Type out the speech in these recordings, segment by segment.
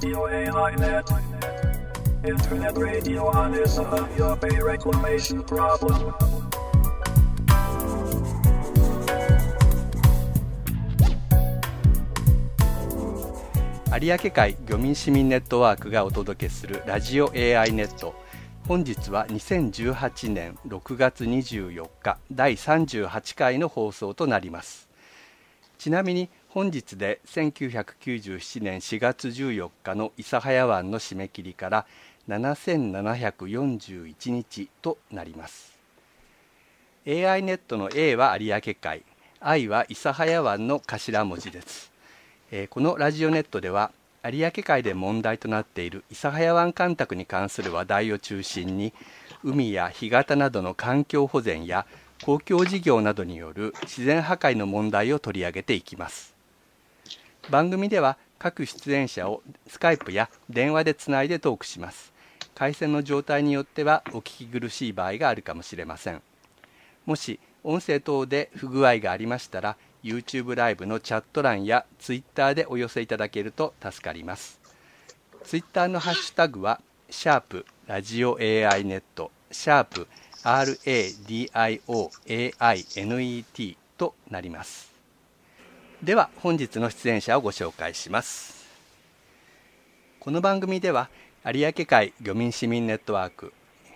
Radio AI Net. Internet radio on is a your pay reclamation problem. 有明海漁民市民ネットワークがお届けするラジオ AI ネット本日は2018年6月24日第38回の放送となりますちなみに本日で1997年4月14日の諫早湾の締め切りから7741日となります。AI ネットの A は有明海。I は諫早湾の頭文字です。えーこのラジオネットでは有明海で問題となっている諫早湾干拓に関する話題を中心に海や干潟などの環境保全や公共事業などによる自然破壊の問題を取り上げていきます。番組では各出演者をスカイプや電話でつないでトークします回線の状態によってはお聞き苦しい場合があるかもしれませんもし音声等で不具合がありましたら YouTube ライブのチャット欄や Twitter でお寄せいただけると助かります。Twitter のハッシュタグは、シャープラジオ AI ネット、シャープ RADIOAINET となります。では本日の出演者をご紹介します。この番組では有明海漁民市民ネットワーク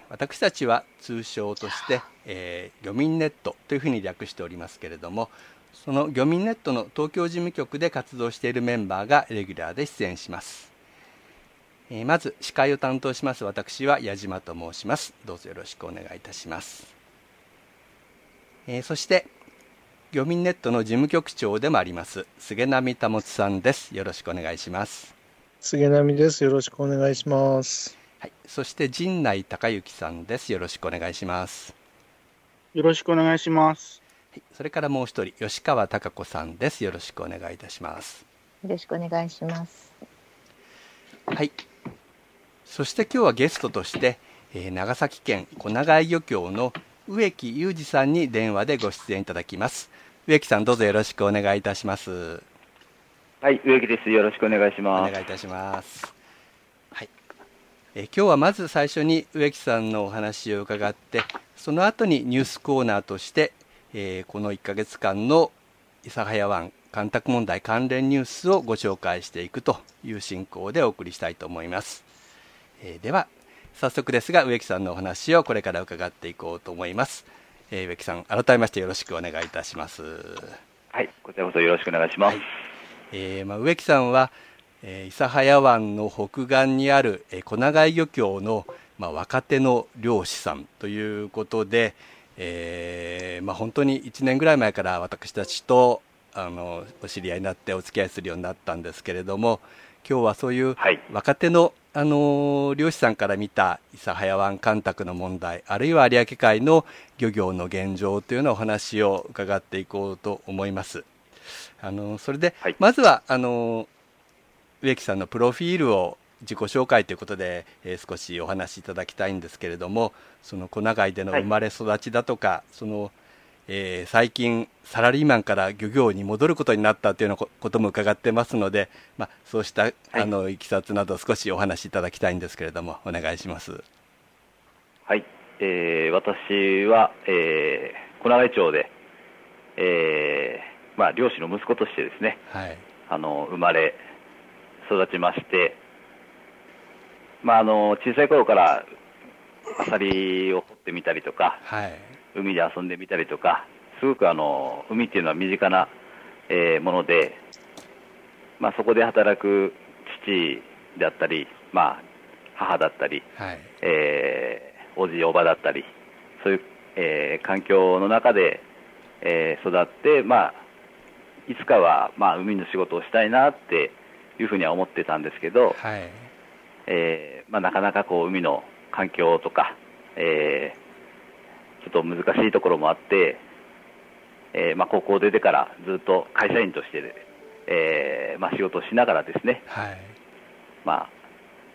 私たちは通称として、えー漁民ネットというふうに略しておりますけれどもその漁民ネットの東京事務局で活動しているメンバーがレギュラーで出演します、えーまず司会を担当します私は矢島と申します。どうぞよろしくお願いいたします、えーそして漁民ネットの事務局長でもあります菅波保さんですよろしくお願いします菅波です。よろしくお願いします。はい、そして陣内孝之さんです。よろしくお願いします。よろしくお願いします。はい、それからもう一人、吉川貴子さんです。よろしくお願いいたします。よろしくお願いします。はい。そして今日はゲストとして、えー長崎県小長井漁協の植木裕二さんに電話でご出演いただきます。植木さんどうぞよろしくお願いいたします。はい、植木です。よろしくお願いしおます。願いいたします。はい。えー今日はまず最初に植木さんのお話を伺って、その後にニュースコーナーとして、えーこの1ヶ月間の諫早湾干拓問題関連ニュースをご紹介していくという進行でお送りしたいと思います。えーでは早速ですが植木さんのお話をこれから伺っていこうと思います。えー植木さん改めましてよろしくお願いいたします。はい、こちらこそよろしくお願いします。えーまあ、植木さんは、えー諫早湾の北岸にある、えー小長井漁協の、まあ、若手の漁師さんということで、えーまあ、本当に1年ぐらい前から私たちとあのお知り合いになってお付き合いするようになったんですけれども今日はそういうはい若手の、あの漁師さんから見た諫早湾干拓の問題あるいは有明海の漁業の現状というようなお話を伺っていこうと思います。あのそれで、はいまずはあの植木さんのプロフィールを自己紹介ということで、えー少しお話しいただきたいんですけれどもその小長井でのはい生まれ育ちだとか、そのえー最近サラリーマンから漁業に戻ることになったというようなこことも伺ってますので、まあ、そうした、あのいきさつなど少しお話しいただきたいんですけれどもお願いします。はい、えー私は、えー、小長井町で、えーまあ、漁師の息子としてですね、はい。あの生まれ育ちまして、まあ、あの小さい頃からアサリを掘ってみたりとか、はい海で遊んでみたりとか、すごくあの海っていうのは身近な、えーもので、まあ、そこで働く父であったり、まあ、母だったり、はい。えー、おじ、おばだったり、そういう、えー環境の中で、えー育って、まあ、いつかは、まあ、海の仕事をしたいなっていうふうには思ってたんですけど、はい。えーまあ、なかなかこう海の環境とか、えーちょっと難しいところもあって、えーまあ、高校出てからずっと会社員として、えーまあ、仕事をしながらですね、はい。まあ、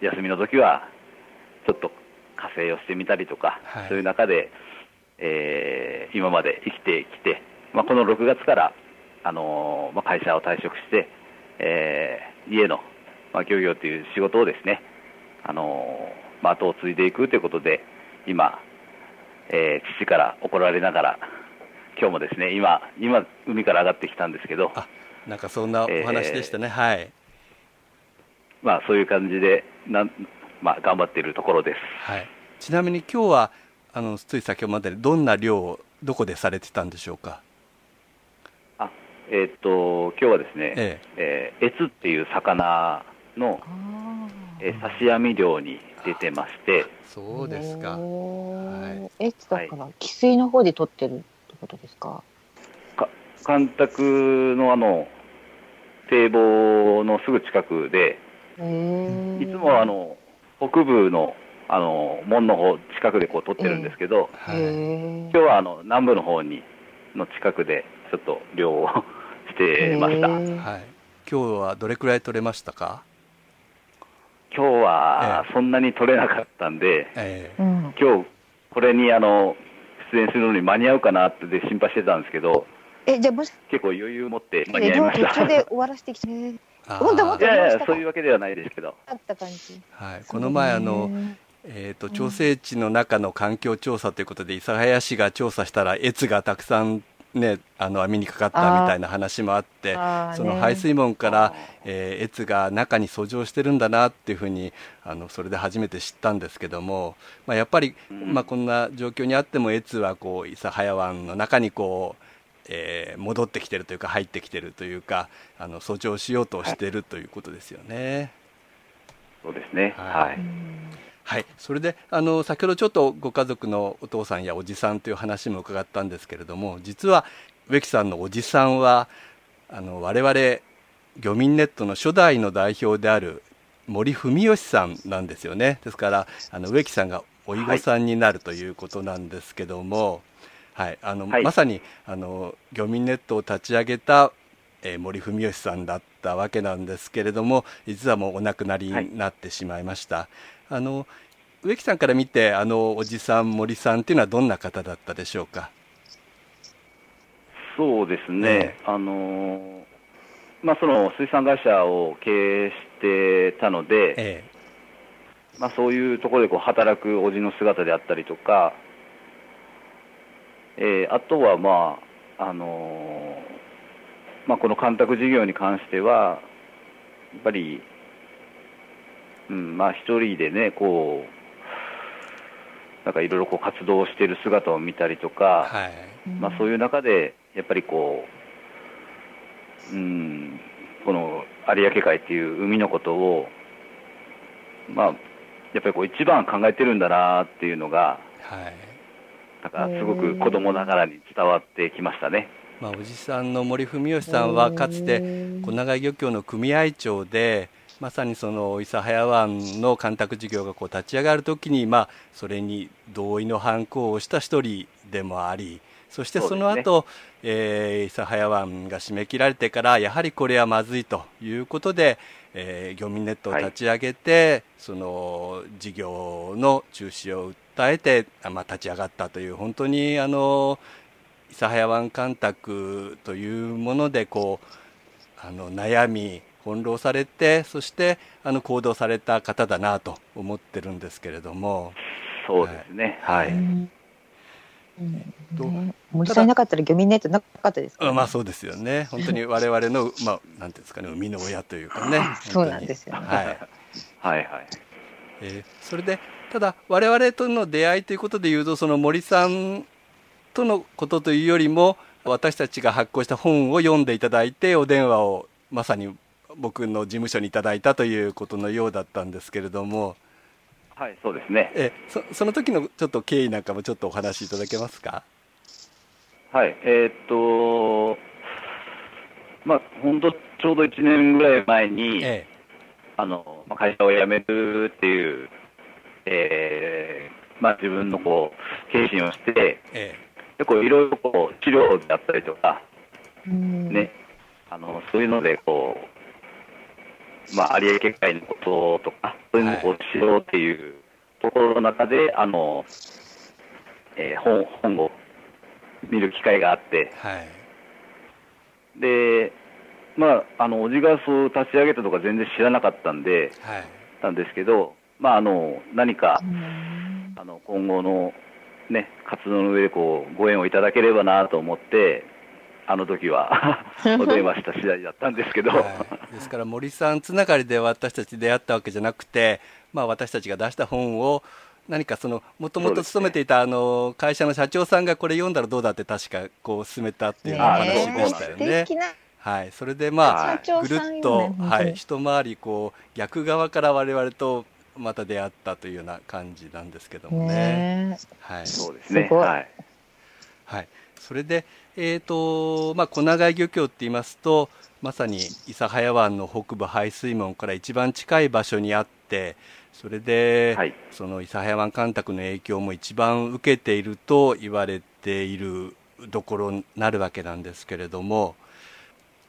休みの時はちょっと火星をしてみたりとか、はい。そういう中で、えー今まで生きてきて、まあ、この6月から、あのーまあ、会社を退職して、えー家の、ままあ、漁業という仕事をですね、あのまあ、後を継いでいくということで、今、えー父から怒られながら、今日もですね、今、今、海から上がってきたんですけど、あなんかそんなお話でしたね、はい、まあ、そういう感じで、なんまあ、頑張っているところです。はい、ちなみに今日はあのつい先ほどまでどんな漁をどこでされてたんでしょうか？あえーっと、今日はですね、ええ。ーエツっていう魚の、あえー刺し網漁に出てまして、そうですか。はい。え、だから、汽水の方で取ってるってことですか？か干拓のあの堤防のすぐ近くで。いつもあの北部のあの門の方近くでこう撮ってるんですけど、は。今日はあの南部の方にの近くでちょっと漁を してました。はい、今日はどれくらい取れましたか、今日はえそんなに取れなかったんで、ええ。うん。今日これにあの出演するのに間に合うかなってで心配してたんですけど、え、じゃあ、もし、結構余裕持って間に合いました。途中で終わらせてきて、ね、あほんともっといやいや、そういうわけではないですけど、あった感じ。はい、この前あの、えー、と調整地の中の環境調査ということで諫早市が調査したら越がたくさん、ね、あの網にかかったみたいな話もあってそのね。排水門からえー越が中に遡上してるんだなっていうふうにあのそれで初めて知ったんですけども、まあ、やっぱり、うん。まあ、こんな状況にあっても越はこう諫早湾の中にこう、えー戻ってきてるというか入ってきてるというかあの遡上しようとしてるということですよね。そうですね、はい。はい。はい、それであの先ほどちょっとご家族のお父さんやおじさんという話も伺ったんですけれども実は植木さんのおじさんはあの我々漁民ネットの初代の代表である森文義さんなんですよね。ですからあの植木さんがおいごさんになるということなんですけども、はい。あのはい。まさにあの漁民ネットを立ち上げたえー森文義さんだったわけなんですけれども実はもうお亡くなりになってしまいました、あの植木さんから見てあのおじさん森さんっていうのはどんな方だったでしょうか？そうですね、えあのーまあ、その水産会社を経営してたので、えまあ、そういうところでこう働くおじの姿であったりとか、えーあとは、まああのーまあ、この干拓事業に関しては、やっぱり、うんまあ、一人でね、こう、なんかいろいろこう活動している姿を見たりとえか、はいまあ、そういう中で、やっぱりこう、うん、この有明海っていう海のことを、まあ、やっぱりこう一番考えてるんだなっていうのが、はいなんかすごく子供ながらに伝わってきましたね。まあ、おじさんの森文義さんはかつて小長井漁協の組合長でまさにその諫早湾の干拓事業がこう立ち上がるときに、まあ、それに同意の反抗をした一人でもありそしてその後、えー諫早湾が締め切られてからやはりこれはまずいということで、えー漁民ネットを立ち上げて、その事業の中止を訴えて、あまあ、立ち上がったという本当にあの諫早湾干拓というものでこうあの悩み翻弄されてそしてあの行動された方だなと思ってるんですけれども。そうですね。はい。うん。うん。どうね森さんいなかったら漁民ネットなかったですからねあまあそうですよね。本当に 我々のまあなんていうんですかね生みの親というかね。そうなんですよね。はい。はいはい。えーそれでただ我々との出会いということでいうとその森さんとのことというよりも私たちが発行した本を読んでいただいてお電話をまさに僕の事務所にいただいたということのようだったんですけれどもはい、そうですね。えそその時のちょっと経緯なんかもちょっとお話しいただけますか？はい。えーっと、まあ、本当ちょうど1年ぐらい前に、えあの、まあ、会社を辞めるっていう、えーまあ、自分のこう、決心をして、ええでこういろいろこう資料であったりとか、うんね、あのそういうのでこう、まあ、有明海のこととか、そういうのをこう知ろうっていうところの中で、あのえー本本を見る機会があって、はい。でまあ、あの、おじがそう立ち上げたとか全然知らなかったんで、はい。なんですけど、まあ、あの、何かう、ん。あの、今後のね、活動の上でこう、ご縁をいただければなと思って、あの時は お電話した次第だったんですけど、はい、ですから森さんつながりで私たち出会ったわけじゃなくて、まあ、私たちが出した本を何かそのもともと勤めていたあの会社の社長さんがこれ読んだらどうだって確かこう進めたっていうお話でしたよね。はい、それでまあぐるっと、はい、一回りこう逆側から我々とまた出会ったというような感じなんですけどもね。ねはい、そうですね。はい、それで、えーとまあ、小長井漁協って言いますとまさに諫早湾の北部排水門から一番近い場所にあってそれで、はいその諫早湾干拓の影響も一番受けていると言われているところになるわけなんですけれども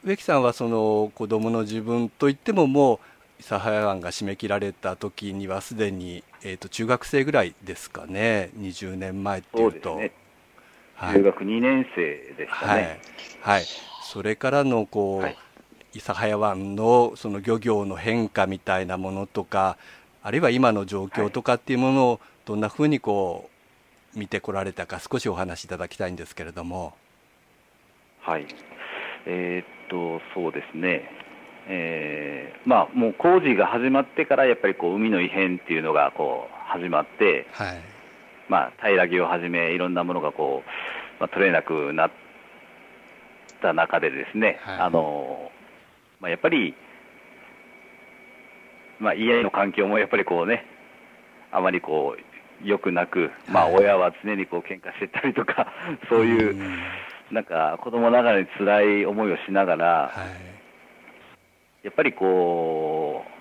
植木さんはその子供の自分といってももう諫早湾が締め切られた時にはすでに、えー、と中学生ぐらいですかね20年前っていと。そううですね。はい。中学2年生でしたはい。ね。、はい、それからのこう、はい。諫早湾のその漁業の変化みたいなものとかあるいは今の状況とかっていうものをどんなふうにこう見てこられたか少しお話しいただきたいんですけれども。はい。えーっと、そうですね。えーまあ、もう工事が始まってから、やっぱりこう、海の異変っていうのがこう、始まって、はいまあ、平らぎをはじめ、いろんなものがこう、まあ、取れなくなった中でですね、はい。あの、まあ、やっぱり、まあ、家の環境もやっぱりこうね、あまりこう、良くなく、まあ、はい。親は常にこう、喧嘩してたりとか、そういう、ん。なんか子供ながらに辛い思いをしながら、はい。やっぱりこう、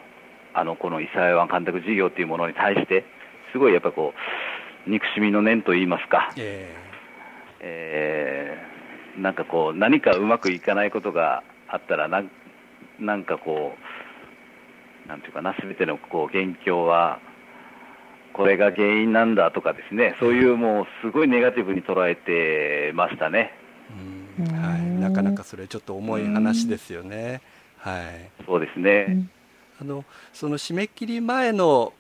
あのこの諫早湾干拓事業っていうものに対して、すごいやっぱこう、憎しみの念といいますか、ええ。ーなんかこう、何かうまくいかないことがあったら、なんなんかこう、なんていうかな、すべてのこう元凶は、これが原因なんだとかですね、そういうもう、すごいネガティブに捉えてましたね。ーうん。はい、なかなかそれちょっと重い話ですよね。はい。そうですね。うん。あのその締め切り前のう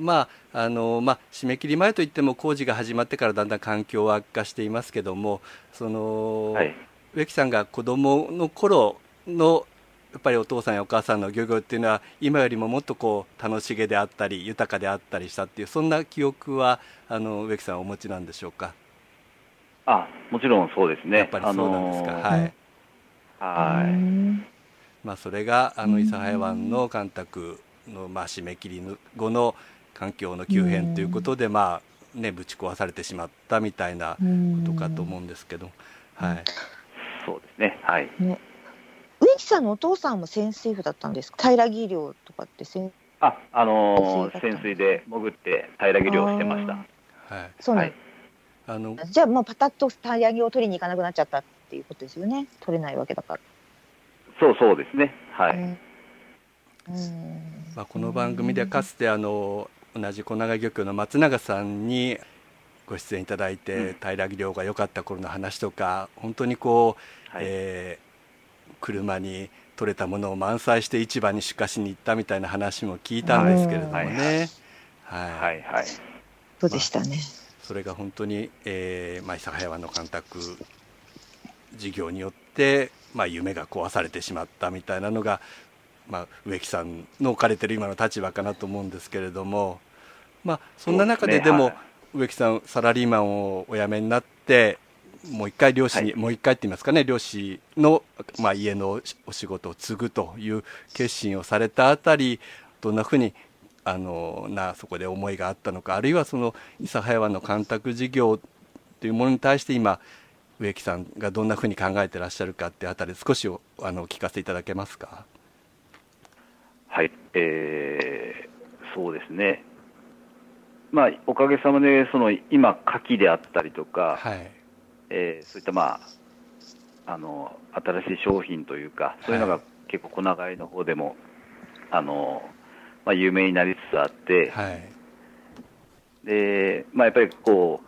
まああのまあ、締め切り前といっても工事が始まってからだんだん環境は悪化していますけどもその、はい。植木さんが子供の頃のやっぱりお父さんやお母さんの漁業っていうのは今よりももっとこう楽しげであったり豊かであったりしたっていうそんな記憶はあの植木さんはお持ちなんでしょうか？あ、もちろんそうですね。やっぱりそうなんですか、あのーはい、はい。うんまあ、それがあのうん諫早湾の干拓のまあ締め切り後の環境の急変ということで、まあね、ぶち壊されてしまったみたいなことかと思うんですけど、はい、そうですね。はい。植木さんのお父さんも潜水夫だったんですか？平木漁とかって潜あ、あのー潜水で潜って平らぎ漁をしてました。はい、そうなんはい。あのじゃあもうパタッと平木を取りに行かなくなっちゃったっていうことですよね？取れないわけだから。そうそうですね。はい。うんうんまあ、この番組ではかつてあの同じ小長漁協の松永さんにご出演いただいて、うん平木漁が良かった頃の話とか本当にこう、はいえー車に取れたものを満載して市場に出荷しに行ったみたいな話も聞いたんですけれどもはいね。はいはい。はい。そうでしたね。それが本当に、えーまあ、諫早湾の干拓事業によって、まあ、夢が壊されてしまったみたいなのが、まあ、植木さんの置かれてる今の立場かなと思うんですけれども、まあ、そんな中ででも、植木さんサラリーマンをお辞めになってもう一回漁師に、はいもう一回って言いますかね漁師の、まあ、家のお仕事を継ぐという決心をされたあたりどんなふうにあのなそこで思いがあったのかあるいはその諫早湾の干拓事業というものに対して今植木さんがどんなふうに考えてらっしゃるかってあたり少しおあの聞かせていただけますか？はい。えーそうですね。まあ、おかげさまで、その、今、牡蠣であったりとか、はいえーそういった、まあ、あの、新しい商品というか、そういうのはが結構、小長井の方でも、あの、まあ、有名になりつつあって、はいで、まあ、やっぱりこ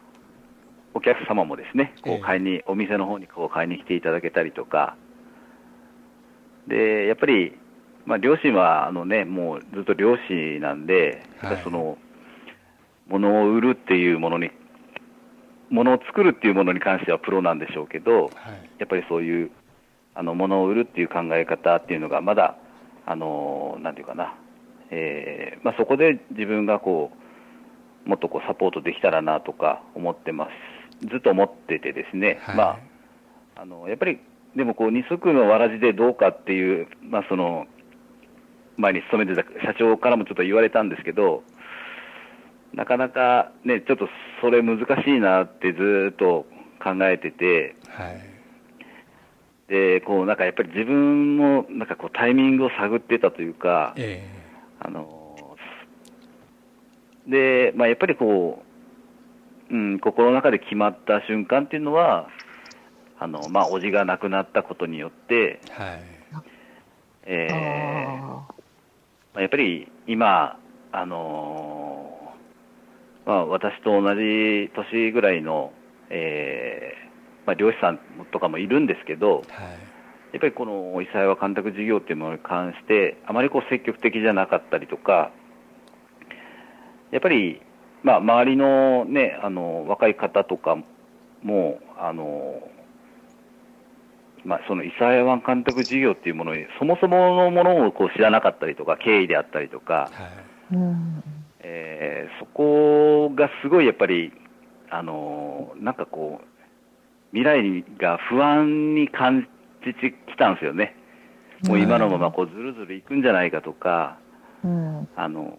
う、お客様もですね、こええう買いに、お店の方にこう買いに来ていただけたりとか、で、やっぱり、まあ、両親は、あのね、もうずっと漁師なんで、はい。その、物を売るっていうものに、物を作るっていうものに関してはプロなんでしょうけど、はい。やっぱりそういう、あの、物を売るっていう考え方っていうのが、まだ、あの、なんていうかな、えーまあ、そこで自分がこう、もっとこうサポートできたらなとか思ってます。ずっと思っててですね、はい。まあ、あの、やっぱり、でもこう、二足のわらじでどうかっていう、まあ、その、前に勤めてた社長からもちょっと言われたんですけど、なかなかね、ちょっとそれ難しいなってずっと考えてて、はい。で、こう、なんかやっぱり自分も、なんかこう、タイミングを探ってたというか、えあの、で、まあ、やっぱりこう、うん、心の中で決まった瞬間っていうのは、あの、まあ、叔父が亡くなったことによって、えはい。えーやっぱり今、あのーまあ、私と同じ年ぐらいの、えーまあ、漁師さんとかもいるんですけど、はい。やっぱりこの伊佐山干拓事業っていうものに関して、あまりこう積極的じゃなかったりとか、やっぱり、まあ、周りの,、ね、あの若い方とかも、あのまあ、その伊佐山湾干拓事業っていうものに、そもそものものをこう知らなかったりとか、経緯であったりとか、はい。えーそこがすごいやっぱり、あのなんかこう、未来が不安に感じてきたんですよね。もう今のままこうずるずるいくんじゃないかとか、うん。あの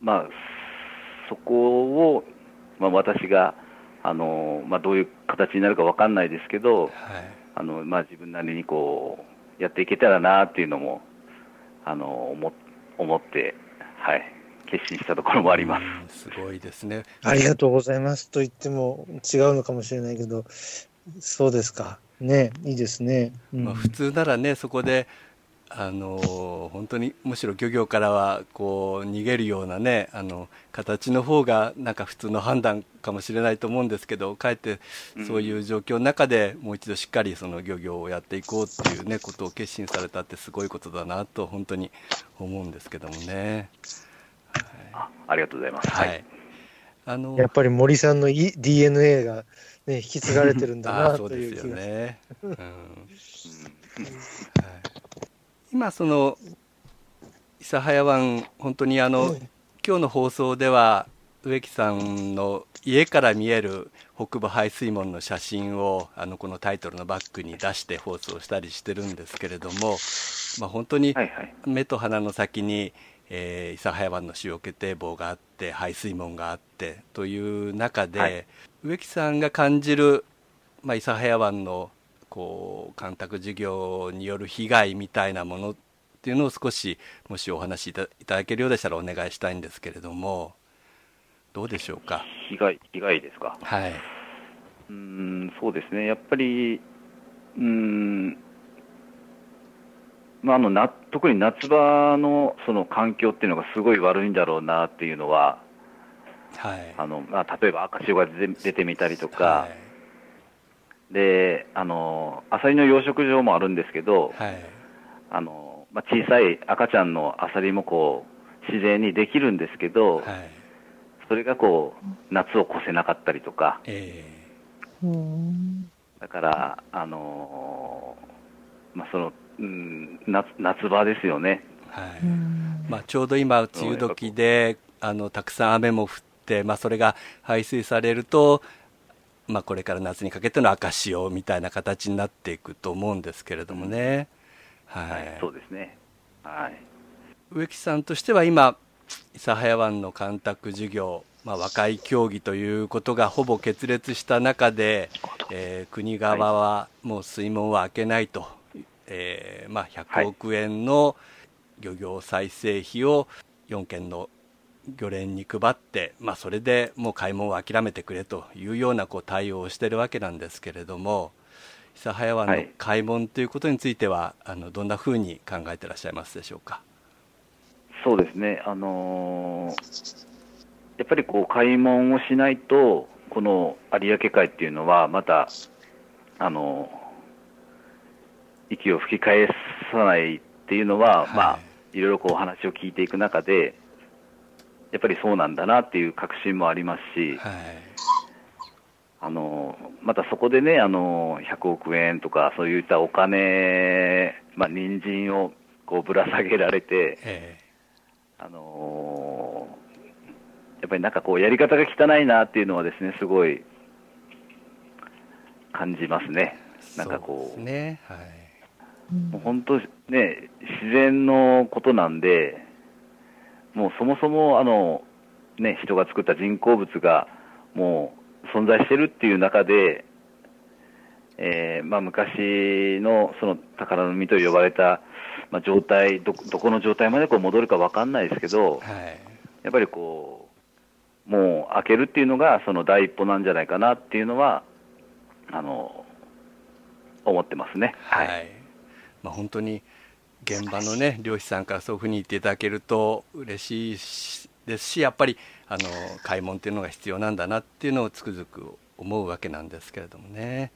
まあ、そこを、まあ、私が、あのまあ、どういう形になるかわかんないですけど、はいあのまあ、自分なりにこうやっていけたらなっていうのもあの思思って、はい、決心したところもあります。うんすごいですねありがとうございますと言っても違うのかもしれないけど、そうですか。ね、いいですね。うんまあ、普通ならねそこであの本当にむしろ漁業からはこう逃げるようなねあの形の方がなんか普通の判断かもしれないと思うんですけどかえってそういう状況の中でもう一度しっかりその漁業をやっていこうっていうねことを決心されたってすごいことだなと本当に思うんですけどもね。あありがとうございます。はい、はい。あのやっぱり森さんのい DNA が、ね、引き継がれてるんだなそうですよという気が。ね。うんはい 今その諫早湾本当にあの、今日の放送では植木さんの家から見える北部排水門の写真をあのこのタイトルのバックに出して放送したりしてるんですけれども、まあ、本当にはいはい。目と鼻の先に、えー、諫早湾の塩気堤防があって排水門があってという中で、はい植木さんが感じる、まあ、諫早湾のこう干拓事業による被害みたいなものっていうのを少しもしお話しいただけるようでしたらお願いしたいんですけれども。どうでしょうか？被害、被害ですか？はい、うーん、そうですね。やっぱり、うーん、まあ、あのな特に夏場のその環境っていうのがすごい悪いんだろうなっていうのは、はい。あのまあ、例えば赤潮が出出てみたりとか、はいであのアサリの養殖場もあるんですけど、はい。あのまあ、小さい赤ちゃんのアサリもこう自然にできるんですけど、はい。それがこう夏を越せなかったりとか、えうん。だから、あのまあそのうん、夏夏場ですよね、ーはい。うん。まあ、ちょうど今、梅雨時であのたくさん雨も降って、まあ、それが排水されると、まあ、これから夏にかけての赤潮みたいな形になっていくと思うんですけれどもね、はい。はい、そうですね、はい、植木さんとしては今、諫早湾の干拓事業、まあ、和解協議ということがほぼ決裂した中で、えー国側はもう水門は開けないと、えーまあ、100億円の漁業再生費を4県の漁連に配って、まあ、それでもう開門を諦めてくれというようなこう対応をしているわけなんですけれども諫早湾の開門ということについては、あのどんなふうに考えていらっしゃいますでしょうか？そうですね、あのーやっぱりこう開門をしないと、この有明海っていうのは、また、あのー息を吹き返さないっていうのは、はい。まあ、いろいろこうお話を聞いていく中で、やっぱりそうなんだなっていう確信もありますし、はいあのまたそこでね、あの100億円とか、そういったお金、まあ、人参をこうぶら下げられて、えあのやっぱりなんかこう、やり方が汚いなっていうのはですね、すごい感じますね。えなんかこう。そうね。はい。もう本当ね、自然のことなんで、もうそもそもあの、ね、人が作った人工物がもう存在してるっていう中で、えーまあ、昔のその宝の実と呼ばれた、まあ、状態ど、どこの状態までこう戻るか分かんないですけど、はいやっぱりこう、もう開けるっていうのがその第一歩なんじゃないかなっていうのは、あの、思ってますね。はい、まあ、本当に現場のね漁師さんからそういうふうに言っていただけると嬉しいしですしやっぱりあの買い物っていうのが必要なんだなっていうのをつくづく思うわけなんですけれどもね。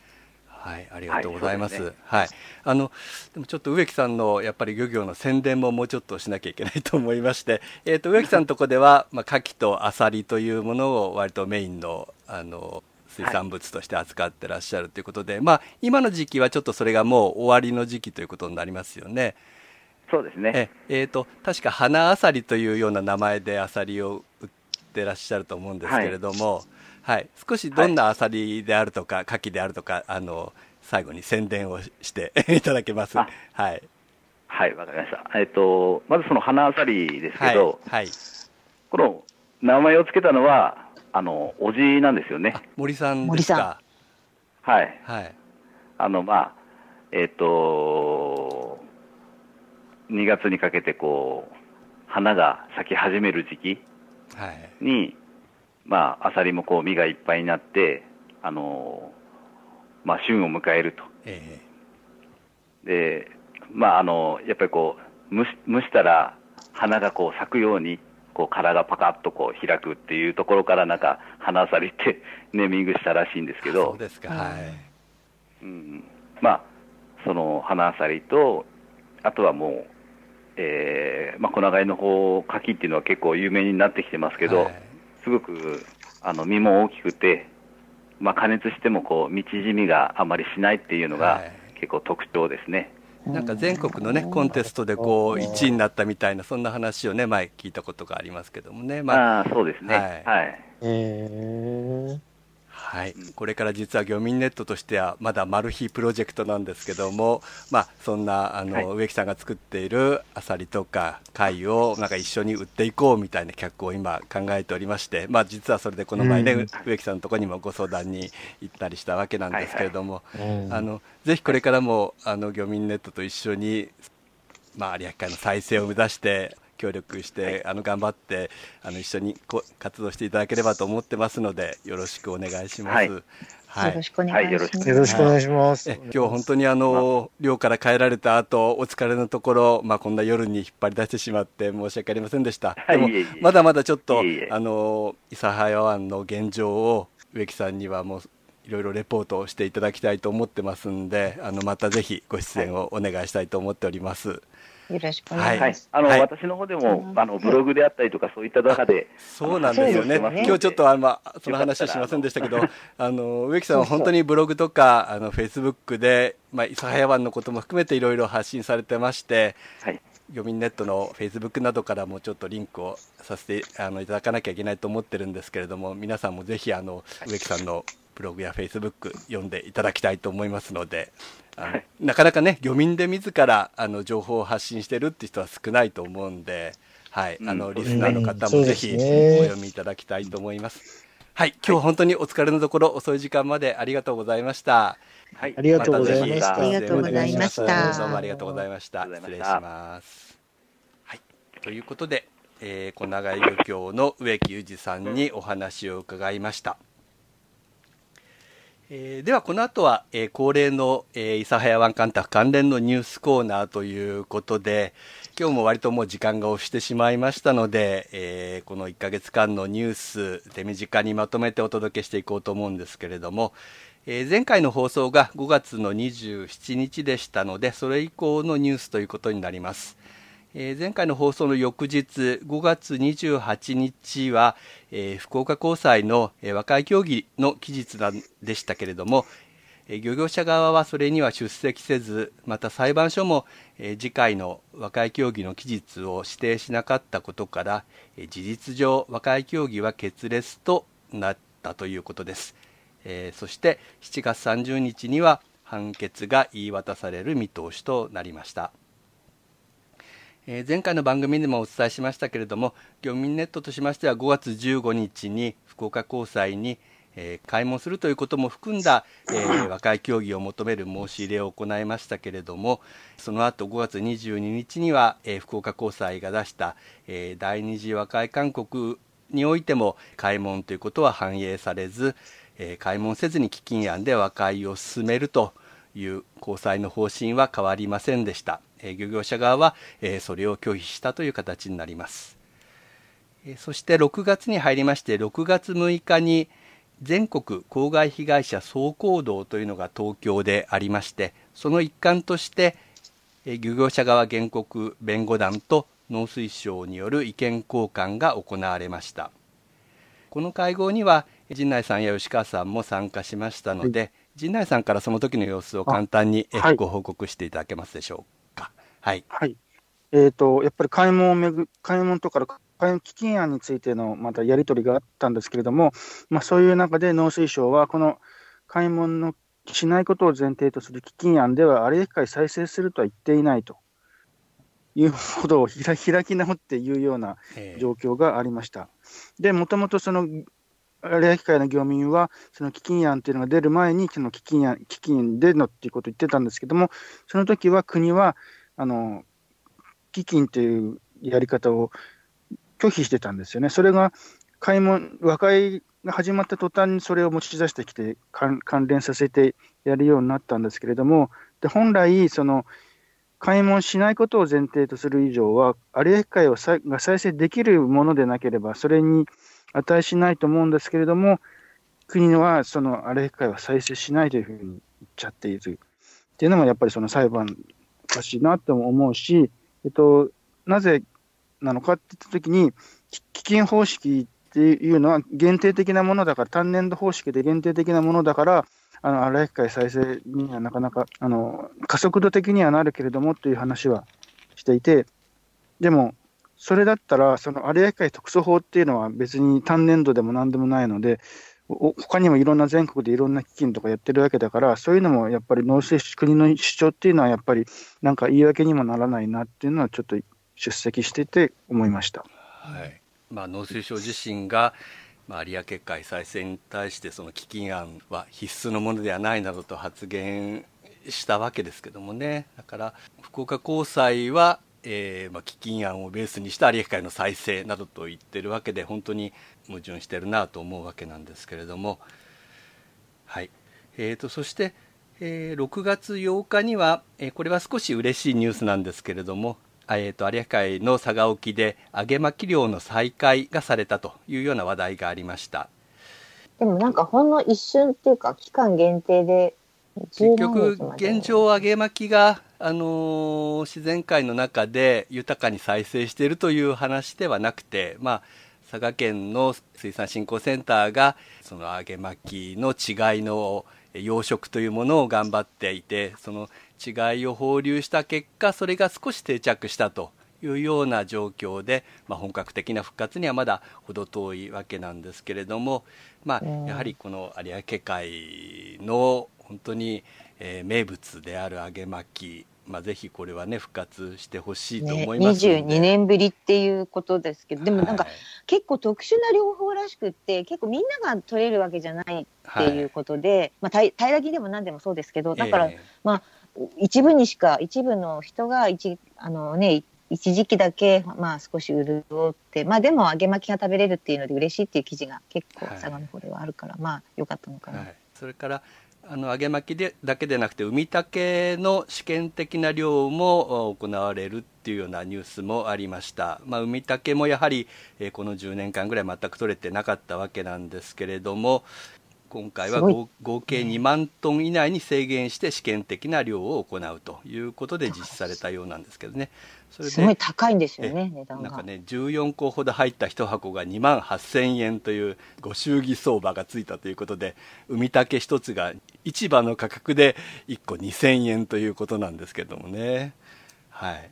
はい、ありがとうございます。はいはい、あのでもちょっと植木さんのやっぱり漁業の宣伝ももうちょっとしなきゃいけないと思いまして、えっ、と植木さんのとこではまあ牡蠣とアサリというものを割とメインのあの水産物として扱ってらっしゃるということで、まあ今の時期はちょっとそれがもう終わりの時期ということになりますよね。そうですね。ええーと確か花あさりというような名前であさりを売ってらっしゃると思うんですけれども、はい少しどんなあさりであるとか、牡蠣であるとかあの最後に宣伝をして いただけます。あはいはい、わかりました。えっと、まずその花あさりですはいけど、はい。この名前を付けたのは、あの、おじなんですよねあ。森さんですか？はい。はいあの、まあ、えっと、2月にかけてこう、花が咲き始める時期はい。に、まあ、アサリもこう、実がいっぱいになって、あの、まあ、旬を迎えると。えで、まあ、あの、やっぱりこう、蒸し蒸したら、花がこう咲くように、こう殻がパカッとこう開くっていうところからなんか花あさりってネーミングしたらしいんですけえど。そう、ですか。はい。うん、まあ、その花あさりと、あとはもう、えーまあ、粉貝の方、牡蠣っていうのは結構有名になってきてますけど、はいすごくあの身も大きくて、まあ、加熱してもこう身縮みがあまりしないっていうのがはい結構特徴ですね。なんか全国のねコンテストでこう1位になったみたいなそんな話をね前聞いたことがありますけどもね。まああそうですね。はいはい。えはい、これから実は漁民ネットとしてはまだマル秘プロジェクトなんですけども、まあ、そんなあの、はい。植木さんが作っているアサリとか貝をなんか一緒に売っていこうみたいな企画を今考えておりまして、まあ、実はそれでこの前ね、うん。植木さんのところにもご相談に行ったりしたわけなんですけれども、ーうんあのぜひこれからもあの漁民ネットと一緒に、まあ、有明海の再生を目指して協力して、あの頑張ってあの一緒にこう活動していただければと思ってますのでよろしくお願いします。はいはいよろしくお願いします。はいよろしくお願いします。え今日本当にあの寮から帰られた後お疲れのところ、まあ、こんな夜に引っ張り出してしまって申し訳ありませんでした、でもはいいえいえまだまだちょっといえいえあの諫早湾の現状を植木さんにはもういろいろレポートをしていただきたいと思ってますんであのまたぜひご出演をお願いしたいと思っております。よろしくお願いしはい。ます。、あの、はい。私の方でも、うんあのブログであったりとか、そういった中で、そうなんですよね。ね。今日ちょっとあの、まあ、その話はしませんでしたけど、あの。植木さんは本当にブログとかあのフェイスブックで、まあ、諫早湾のことも含めていろいろ発信されてまして、はい、漁民ネットのフェイスブックなどからもちょっとリンクをさせてあのいただかなきゃいけないと思ってるんですけれども皆さんもぜひあの植木さんのブログやフェイスブック読んでいただきたいと思いますのではいなかなかね漁民で自らあの情報を発信してるって人は少ないと思うんで、はい、あのうんリスナーの方もぜひねお読みいただきたいと思います。はい、今日本当にお疲れのところ遅い時間までありがとうございました。はい、ありがとうございましたたぜひありがとうございましたどうもありがとうございました。ありがと失礼しうございます。はい、ということで、えー、小長井漁協の植木裕二さんにお話を伺いました。えーではこの後は、えー恒例の、えー、諫早湾干拓関連のニュースコーナーということで今日も割ともう時間が押してしまいましたので、えーこの1ヶ月間のニュース手短にまとめてお届けしていこうと思うんですけれども、えー前回の放送が5月の27日でしたのでそれ以降のニュースということになります。えー前回の放送の翌日5月28日は、えー福岡高裁の、えー和解協議の期日なんでしたけれども、え漁業者側はそれには出席せずまた裁判所も、え次回の和解協議の期日を指定しなかったことから、え事実上和解協議は決裂となったということです。えそして7月30日には判決が言い渡される見通しとなりました。え前回の番組でもお伝えしましたけれども漁民ネットとしましては5月15日に福岡高裁に、えー開門するということも含んだ、えー和解協議を求める申し入れを行いましたけれどもその後5月22日には、えー福岡高裁が出した、え第二次和解勧告においても開門ということは反映されず、え開門せずに基金案で和解を進めるという高裁の方針は変わりませんでした。え漁業者側は、えそれを拒否したという形になります。えそして6月に入りまして6月6日に全国公害被害者総行動というのが東京でありましてその一環としてえ漁業者側原告弁護団と農水省による意見交換が行われましたこの会合には陣内さんや吉川さんも参加しましたので、陣内さんからその時の様子を簡単にえはい。ご報告していただけますでしょうか？はい。はい。えっ、と、やっぱり開門をめぐ、開門とか開門基金案についてのまたやり取りがあったんですけれども、まあ、そういう中で農水省は、この開門のしないことを前提とする基金案では、有明海再生するとは言っていないと。いうことを開開き直って言うようなえー状況がありました。で、もともとその有明海の漁民は、その基金案っていうのが出る前に、その基金案、基金でのっていうことを言ってたんですけども、その時は国は、あの、基金というやり方を拒否してたんですよね。それが、開門、和解が始まった途端にそれを持ち出してきて、関連させてやるようになったんですけれども、で本来、その、開門しないことを前提とする以上は、有明海を再が再生できるものでなければ、それに値しないと思うんですけれども、国はその有明海は再生しないというふうに言っちゃっているっていうのも、やっぱりその裁判おかしいなとも思うし、えっと、なぜなのかって言ったときに、基金方式っていうのは限定的なものだから、単年度方式で限定的なものだから、あの有明海再生にはなかなかあの加速度的にはなるけれどもという話はしていて、でも、それだったら、その有明海特措法っていうのは別に単年度でもなんでもないので、お他にもいろんな全国でいろんな基金とかやってるわけだから、そういうのもやっぱり農水省、国の主張っていうのはやっぱりなんか言い訳にもならないなっていうのはちょっと出席してて思いました。はいまあ、農水省自身が、まあ、有明海再生に対してその基金案は必須のものではないなどと発言したわけですけどもねだから福岡高裁は、えーまあ、基金案をベースにした有明海の再生などと言ってるわけで本当に矛盾してるなと思うわけなんですけれども、はい。えー、とそして、えー6月8日には、えーこれは少し嬉しいニュースなんですけれどもあえー、と有明海の佐賀沖で揚げ巻き漁の再開がされたというような話題がありました。でもなんかほんの一瞬っていうか期間限定で結10局現状揚げ巻きが、あの自然界の中で豊かに再生しているという話ではなくて、まあ、佐賀県の水産振興センターがその揚げ巻きの違いの養殖というものを頑張っていてその違いを放流した結果それが少し定着したというような状況で、まあ、本格的な復活にはまだ程遠いわけなんですけれども、まあ、やはりこの有明海の本当に、えー名物である揚げ巻き、まあ、ぜひこれはね復活してほしいとね、思いますので、22年ぶりっていうことですけどでもなんかはい。結構特殊な療法らしくって結構みんなが取れるわけじゃないっていうことで、まあ、たい平らぎでも何でもそうですけどだからえ一部にしか一部の人が一あの、ね、一時期だけ、まあ、少し潤って、まあ、でも揚げ巻きが食べれるっていうので嬉しいっていう記事が結構はい。佐賀の方ではあるから、まあよかったのかな。ーはい、それからあの揚げ巻きでだけでなくて海竹の試験的な漁もお行われるっていうようなニュースもありました、まあ、海竹もやはり、えーこの10年間ぐらい全く取れてなかったわけなんですけれども今回は合合計2万トン以内に制限して試験的な量を行うということで実施されたようなんですけどねそれすごいで高いんですよね、値段が。なんかね14個ほど入った1箱が2万8000円というご祝儀相場がついたということで海竹1つが市場の価格で1個2000円ということなんですけどもね。はい。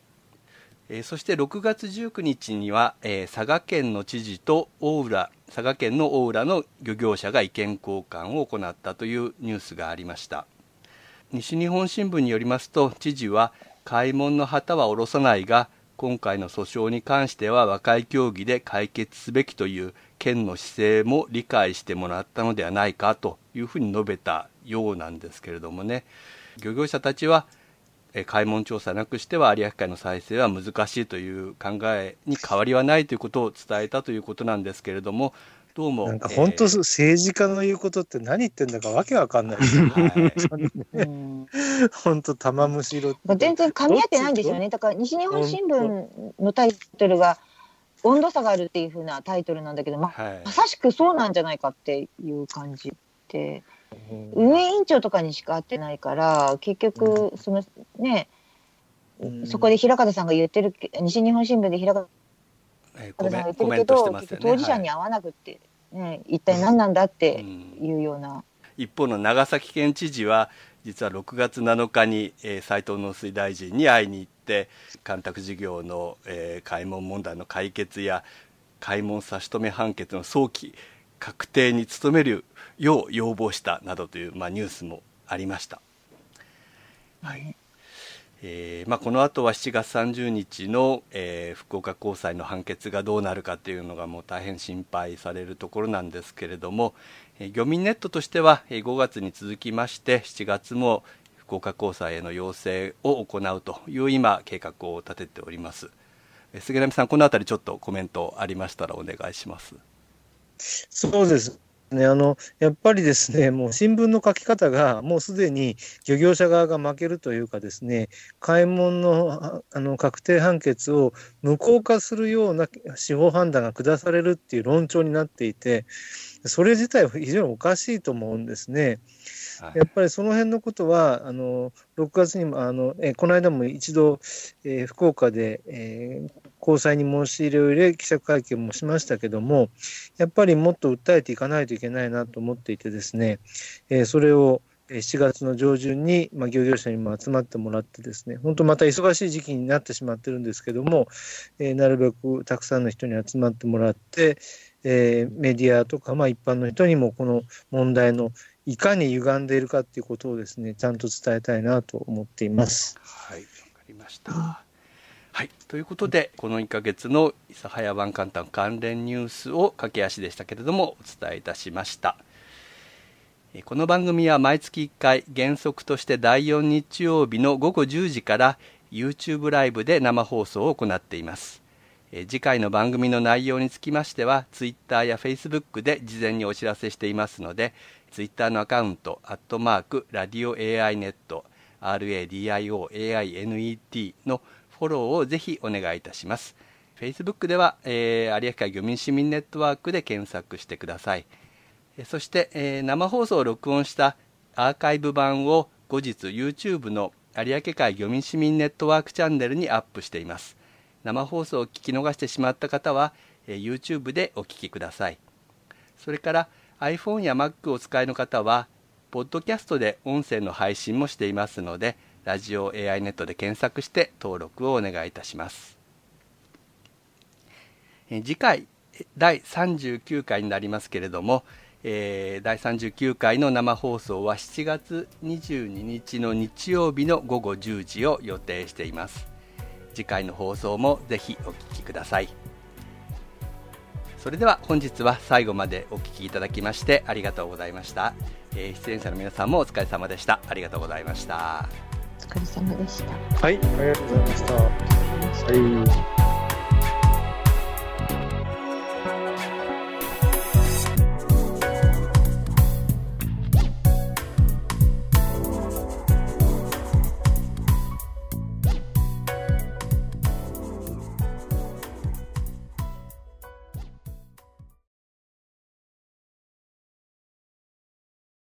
えーそして6月19日には、えー佐賀県の知事と大浦佐賀県の大浦の漁業者が意見交換を行ったというニュースがありました。西日本新聞によりますと知事は開門の旗は下ろさないが今回の訴訟に関しては和解協議で解決すべきという県の姿勢も理解してもらったのではないかというふうに述べたようなんですけれどもね。漁業者たちは開門調査なくしては有明海の再生は難しいという考えに変わりはないということを伝えたということなんですけれどもどうも。なんか本当、えー。政治家の言うことって何言ってんだかわけわかんないですよね。本当玉虫色。全然噛み合ってないんですよね。だから西日本新聞のタイトルが温度差があるっていう風なタイトルなんだけど、まはい。まさしくそうなんじゃないかっていう感じで、うん。運営委員長とかにしか会ってないから、結局そのね、うん。そこで平方さんが言ってるけ、西日本新聞で平方えーコメコメントしてるけど、ますよね。当事者にはい会わなくって、ね、一体何なんだってうんいうような。一方の長崎県知事は実は6月7日に、えー斉藤農水大臣に会いに行って干拓事業の、えー開門問題の解決や開門差し止め判決の早期確定に努めるよう要望したなどという、まあ、ニュースもありました。はいえーまあ、この後は7月30日の、えー福岡高裁の判決がどうなるかというのがもう大変心配されるところなんですけれども、えー漁民ネットとしては、えー5月に続きまして7月も福岡高裁への要請を行うという今計画を立てております、えー杉並さんこのあたりちょっとコメントありましたらお願いします。そうです。ね、あのやっぱりですね、もう新聞の書き方が、もうすでに漁業者側が負けるというかですね、開門のああの確定判決を無効化するような司法判断が下されるっていう論調になっていて、それ自体は非常におかしいと思うんですね。はいやっぱりその辺のことは、あの6月にもあのえこの間も一度、えー福岡で、えー高裁に申し入れを入れ、記者会見もしましたけども、やっぱりもっと訴えていかないといけないなと思っていてですね、えーそれを7月の上旬に、まあ、漁業者にも集まってもらってですね、本当また忙しい時期になってしまってるんですけども、えーなるべくたくさんの人に集まってもらって、えーメディアとか、まあ、一般の人にもこの問題のいかに歪んでいるかっていうことをですね、ちゃんと伝えたいなと思っています。はい、わかりました。はい、ということで、この1ヶ月の諫早湾簡単関連ニュースを駆け足でしたけれども、お伝えいたしました。えこの番組は毎月1回、原則として第4日曜日の午後10時から YouTube ライブで生放送を行っています。え次回の番組の内容につきましては、Twitter や Facebook で事前にお知らせしていますので、Twitter のアカウント、アットマーク、ラディオ AI ネット、RADIOAINET のフォローをぜひお願いいたします。Facebook では、えー有明海漁民市民ネットワークで検索してください。えそして、えー生放送を録音したアーカイブ版を後日 YouTube の有明海漁民市民ネットワークチャンネルにアップしています。生放送を聞き逃してしまった方は、えー YouTube でお聞きください。それから iPhone や Mac をお使いの方は、ポッドキャストで音声の配信もしていますので、ラジオ AI ネットで検索して登録をお願いいたします。え次回、第39回になりますけれども、えー第39回の生放送は7月22日の日曜日の午後10時を予定しています。次回の放送もぜひお聞きください。それでは本日は最後までお聞きいただきましてありがとうございました。えー出演者の皆さんもお疲れ様でした。ありがとうございました。お疲れ様でした。はい、ありがとうございました。はい